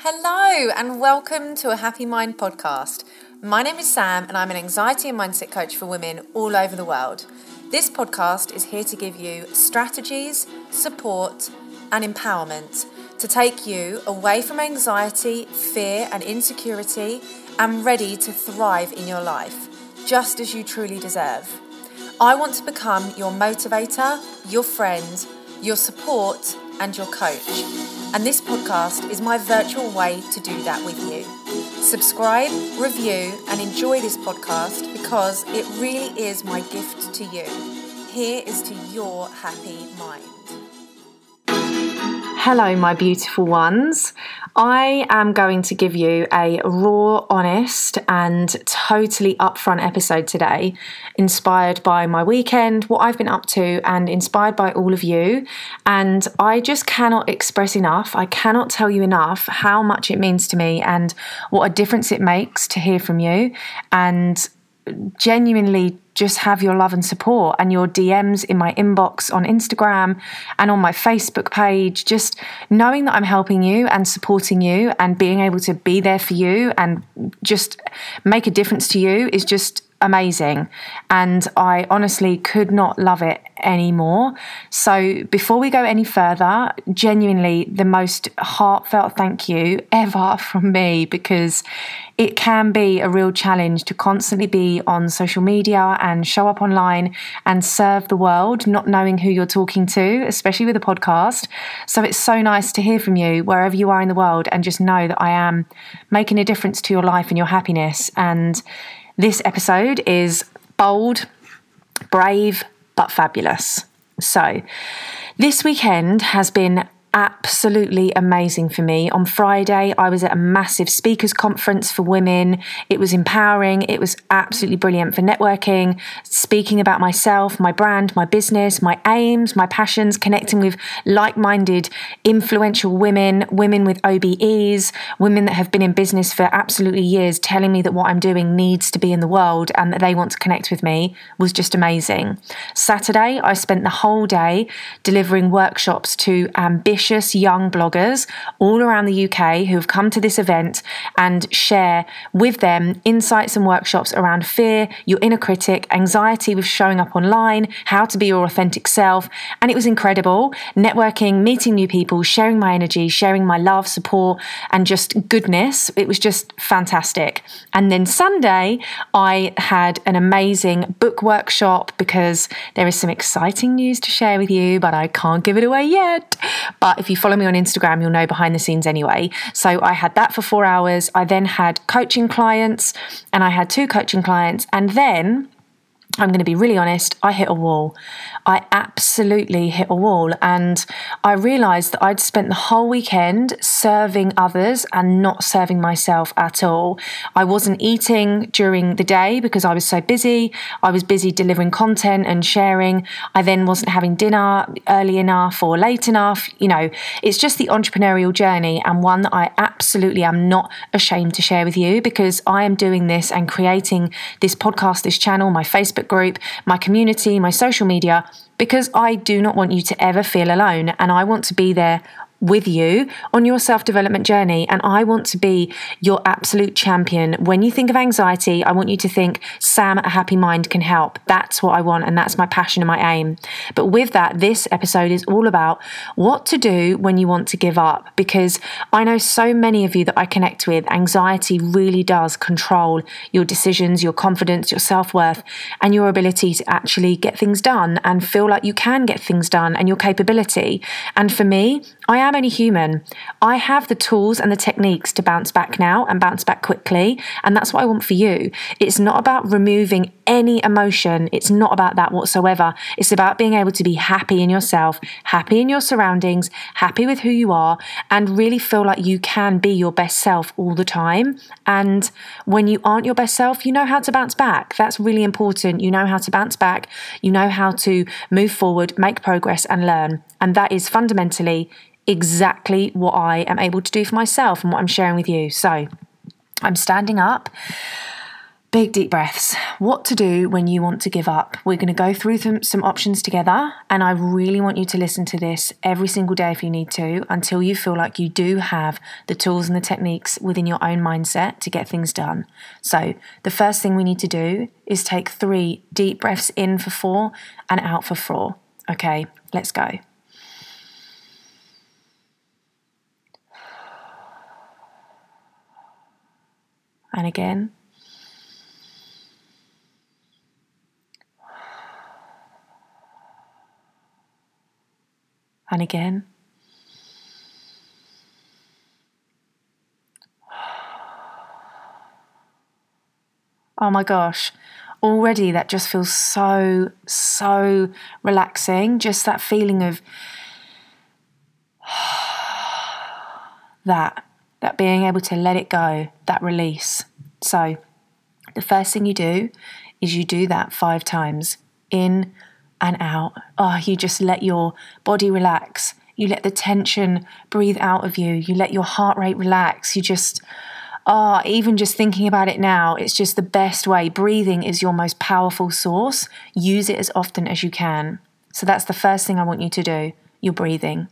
Hello, and welcome to a Happy Mind podcast. My name is Sam, and I'm an anxiety and mindset coach for women all over the world. This podcast is here to give you strategies, support, and empowerment to take you away from anxiety, fear, and insecurity and ready to thrive in your life, just as you truly deserve. I want to become your motivator, your friend, your support, and your coach. And this podcast is my virtual way to do that with you. Subscribe, review, and enjoy this podcast because it really is my gift to you. Here is to your happy mind. Hello, my beautiful ones. I am going to give you a raw, honest, and totally upfront episode today, inspired by my weekend, what I've been up to, and inspired by all of you. And I just cannot express enough, I cannot tell you enough how much it means to me and what a difference it makes to hear from you. And genuinely just have your love and support and your DMs in my inbox on Instagram and on my Facebook page. Just knowing that I'm helping you and supporting you and being able to be there for you and just make a difference to you is just amazing. And I honestly could not love it anymore. So, before we go any further, genuinely the most heartfelt thank you ever from me because it can be a real challenge to constantly be on social media and show up online and serve the world, not knowing who you're talking to, especially with a podcast. So, it's so nice to hear from you wherever you are in the world and just know that I am making a difference to your life and your happiness. And this episode is bold, brave, but fabulous. So, this weekend has been absolutely amazing for me. On Friday, I was at a massive speakers conference for women. It was empowering, it was absolutely brilliant for networking, speaking about myself, my brand, my business, my aims, my passions, connecting with like minded, influential women, women with OBEs, women that have been in business for absolutely years, telling me that what I'm doing needs to be in the world and that they want to connect with me was just amazing. Saturday, I spent the whole day delivering workshops to ambitious ambitious young bloggers all around the UK who have come to this event and share with them insights and workshops around fear, your inner critic, anxiety with showing up online, how to be your authentic self. And it was incredible networking, meeting new people, sharing my energy, sharing my love, support, and just goodness. It was just fantastic. And then Sunday, I had an amazing book workshop because there is some exciting news to share with you, but I can't give it away yet. But if you follow me on Instagram, you'll know behind the scenes anyway. So I had that for four hours. I then had coaching clients, and I had two coaching clients. And then I'm going to be really honest, I hit a wall. I absolutely hit a wall. And I realized that I'd spent the whole weekend serving others and not serving myself at all. I wasn't eating during the day because I was so busy. I was busy delivering content and sharing. I then wasn't having dinner early enough or late enough. You know, it's just the entrepreneurial journey and one that I absolutely am not ashamed to share with you because I am doing this and creating this podcast, this channel, my Facebook Facebook group, my community, my social media, because I do not want you to ever feel alone and I want to be there with you on your self development journey. And I want to be your absolute champion. When you think of anxiety, I want you to think Sam a Happy Mind can help. That's what I want. And that's my passion and my aim. But with that, this episode is all about what to do when you want to give up. Because I know so many of you that I connect with, anxiety really does control your decisions, your confidence, your self worth, and your ability to actually get things done and feel like you can get things done and your capability. And for me, I am only human. I have the tools and the techniques to bounce back now and bounce back quickly. And that's what I want for you. It's not about removing any emotion. It's not about that whatsoever. It's about being able to be happy in yourself, happy in your surroundings, happy with who you are, and really feel like you can be your best self all the time. And when you aren't your best self, you know how to bounce back. That's really important. You know how to bounce back. You know how to move forward, make progress, and learn. And that is fundamentally exactly what I am able to do for myself and what I'm sharing with you. So I'm standing up. Big deep breaths. What to do when you want to give up. We're going to go through some, some options together, and I really want you to listen to this every single day if you need to until you feel like you do have the tools and the techniques within your own mindset to get things done. So, the first thing we need to do is take three deep breaths in for four and out for four. Okay, let's go. And again. and again. Oh my gosh, already that just feels so, so relaxing. Just that feeling of that, that being able to let it go, that release. So, the first thing you do is you do that five times in, and out. Oh, you just let your body relax. You let the tension breathe out of you. You let your heart rate relax. You just, oh, even just thinking about it now, it's just the best way. Breathing is your most powerful source. Use it as often as you can. So that's the first thing I want you to do. You're breathing.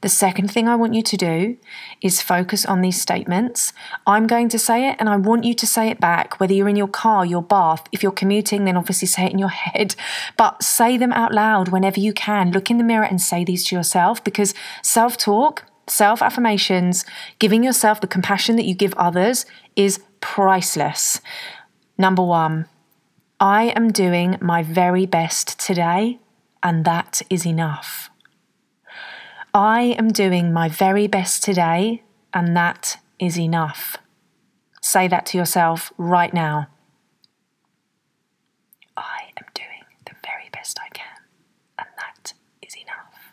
The second thing I want you to do is focus on these statements. I'm going to say it and I want you to say it back, whether you're in your car, your bath. If you're commuting, then obviously say it in your head, but say them out loud whenever you can. Look in the mirror and say these to yourself because self talk, self affirmations, giving yourself the compassion that you give others is priceless. Number one, I am doing my very best today, and that is enough. I am doing my very best today, and that is enough. Say that to yourself right now. I am doing the very best I can, and that is enough.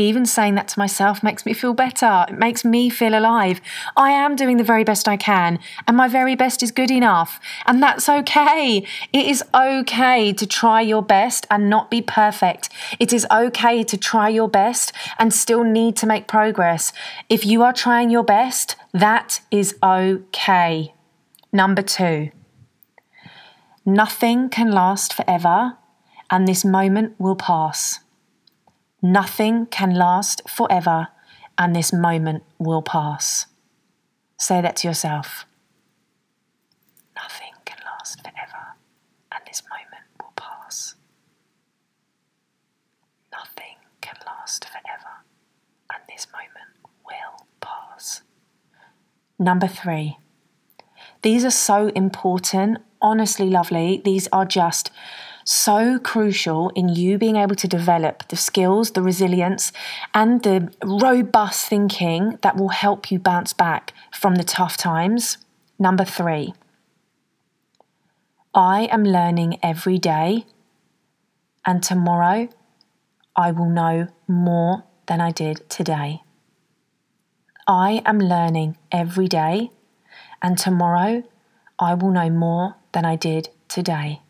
Even saying that to myself makes me feel better. It makes me feel alive. I am doing the very best I can, and my very best is good enough. And that's okay. It is okay to try your best and not be perfect. It is okay to try your best and still need to make progress. If you are trying your best, that is okay. Number two, nothing can last forever, and this moment will pass. Nothing can last forever, and this moment will pass. Say that to yourself. Nothing can last forever, and this moment will pass. Nothing can last forever, and this moment will pass. Number three. These are so important, honestly lovely. These are just so crucial in you being able to develop the skills, the resilience, and the robust thinking that will help you bounce back from the tough times. Number three, I am learning every day, and tomorrow I will know more than I did today. I am learning every day, and tomorrow I will know more than I did today.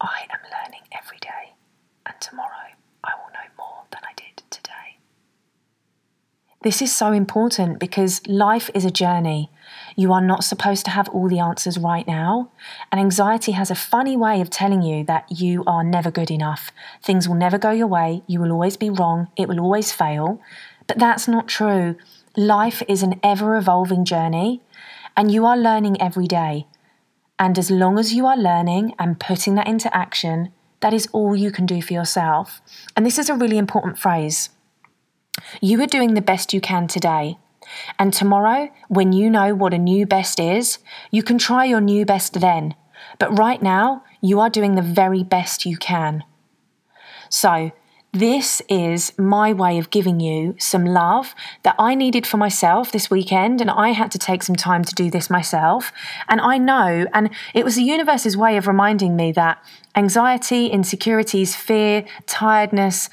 I am learning every day, and tomorrow I will know more than I did today. This is so important because life is a journey. You are not supposed to have all the answers right now. And anxiety has a funny way of telling you that you are never good enough. Things will never go your way. You will always be wrong. It will always fail. But that's not true. Life is an ever evolving journey, and you are learning every day. And as long as you are learning and putting that into action, that is all you can do for yourself. And this is a really important phrase. You are doing the best you can today. And tomorrow, when you know what a new best is, you can try your new best then. But right now, you are doing the very best you can. So, this is my way of giving you some love that I needed for myself this weekend, and I had to take some time to do this myself. And I know, and it was the universe's way of reminding me that anxiety, insecurities, fear, tiredness,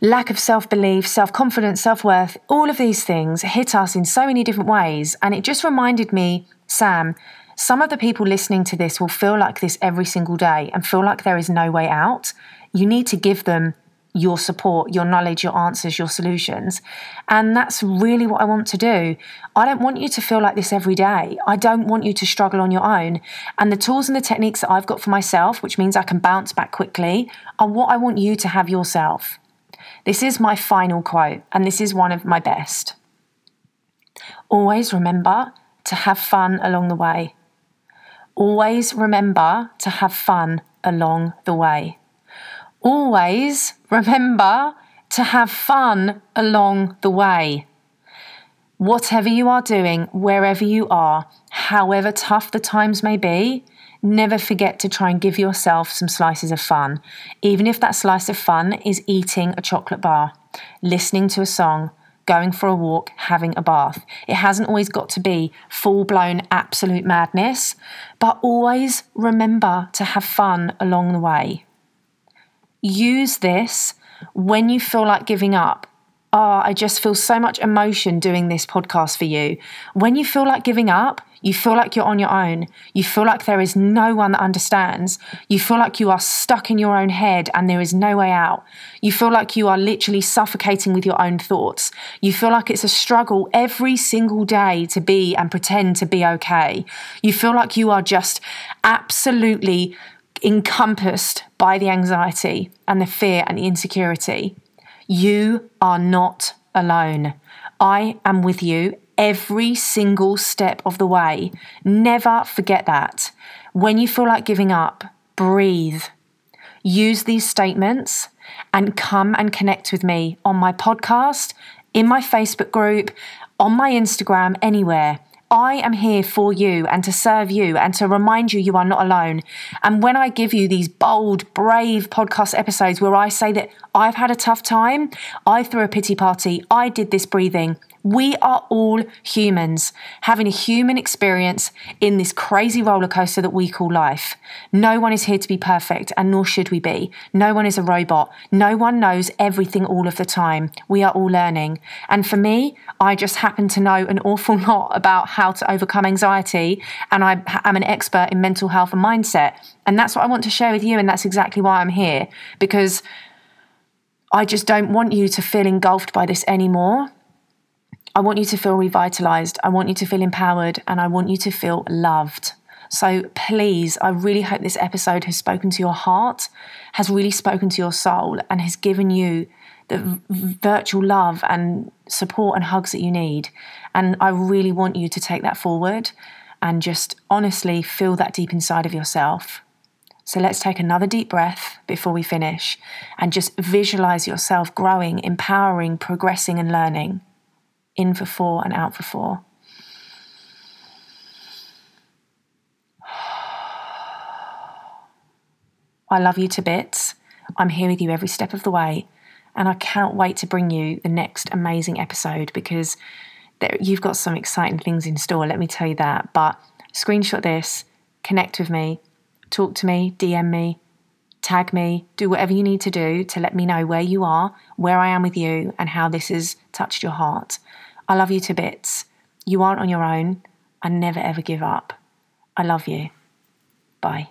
lack of self belief, self confidence, self worth, all of these things hit us in so many different ways. And it just reminded me, Sam, some of the people listening to this will feel like this every single day and feel like there is no way out. You need to give them your support, your knowledge, your answers, your solutions. And that's really what I want to do. I don't want you to feel like this every day. I don't want you to struggle on your own. And the tools and the techniques that I've got for myself, which means I can bounce back quickly, are what I want you to have yourself. This is my final quote, and this is one of my best. Always remember to have fun along the way. Always remember to have fun along the way always remember to have fun along the way. Whatever you are doing, wherever you are, however tough the times may be, never forget to try and give yourself some slices of fun. Even if that slice of fun is eating a chocolate bar, listening to a song, going for a walk, having a bath. It hasn't always got to be full blown absolute madness, but always remember to have fun along the way use this when you feel like giving up. Oh, I just feel so much emotion doing this podcast for you. When you feel like giving up, you feel like you're on your own. You feel like there is no one that understands. You feel like you are stuck in your own head and there is no way out. You feel like you are literally suffocating with your own thoughts. You feel like it's a struggle every single day to be and pretend to be okay. You feel like you are just absolutely encompassed by the anxiety and the fear and the insecurity, you are not alone. I am with you every single step of the way. Never forget that. When you feel like giving up, breathe. Use these statements and come and connect with me on my podcast, in my Facebook group, on my Instagram, anywhere. I am here for you and to serve you and to remind you you are not alone. And when I give you these bold, brave podcast episodes where I say that I've had a tough time, I threw a pity party, I did this breathing, we are all humans having a human experience in this crazy roller coaster that we call life. No one is here to be perfect, and nor should we be. No one is a robot. No one knows everything all of the time. We are all learning. And for me, I just happen to know an awful lot about how to overcome anxiety, and I am an expert in mental health and mindset. And that's what I want to share with you, and that's exactly why I'm here because. I just don't want you to feel engulfed by this anymore. I want you to feel revitalized. I want you to feel empowered and I want you to feel loved. So please, I really hope this episode has spoken to your heart, has really spoken to your soul, and has given you virtual love and support and hugs that you need. And I really want you to take that forward and just honestly feel that deep inside of yourself. So let's take another deep breath before we finish and just visualize yourself growing, empowering, progressing, and learning in for four and out for four. I love you to bits. I'm here with you every step of the way. And I can't wait to bring you the next amazing episode because there, you've got some exciting things in store, let me tell you that. But screenshot this, connect with me, talk to me, DM me, tag me, do whatever you need to do to let me know where you are, where I am with you, and how this has touched your heart. I love you to bits. You aren't on your own, I never ever give up. I love you. Bye.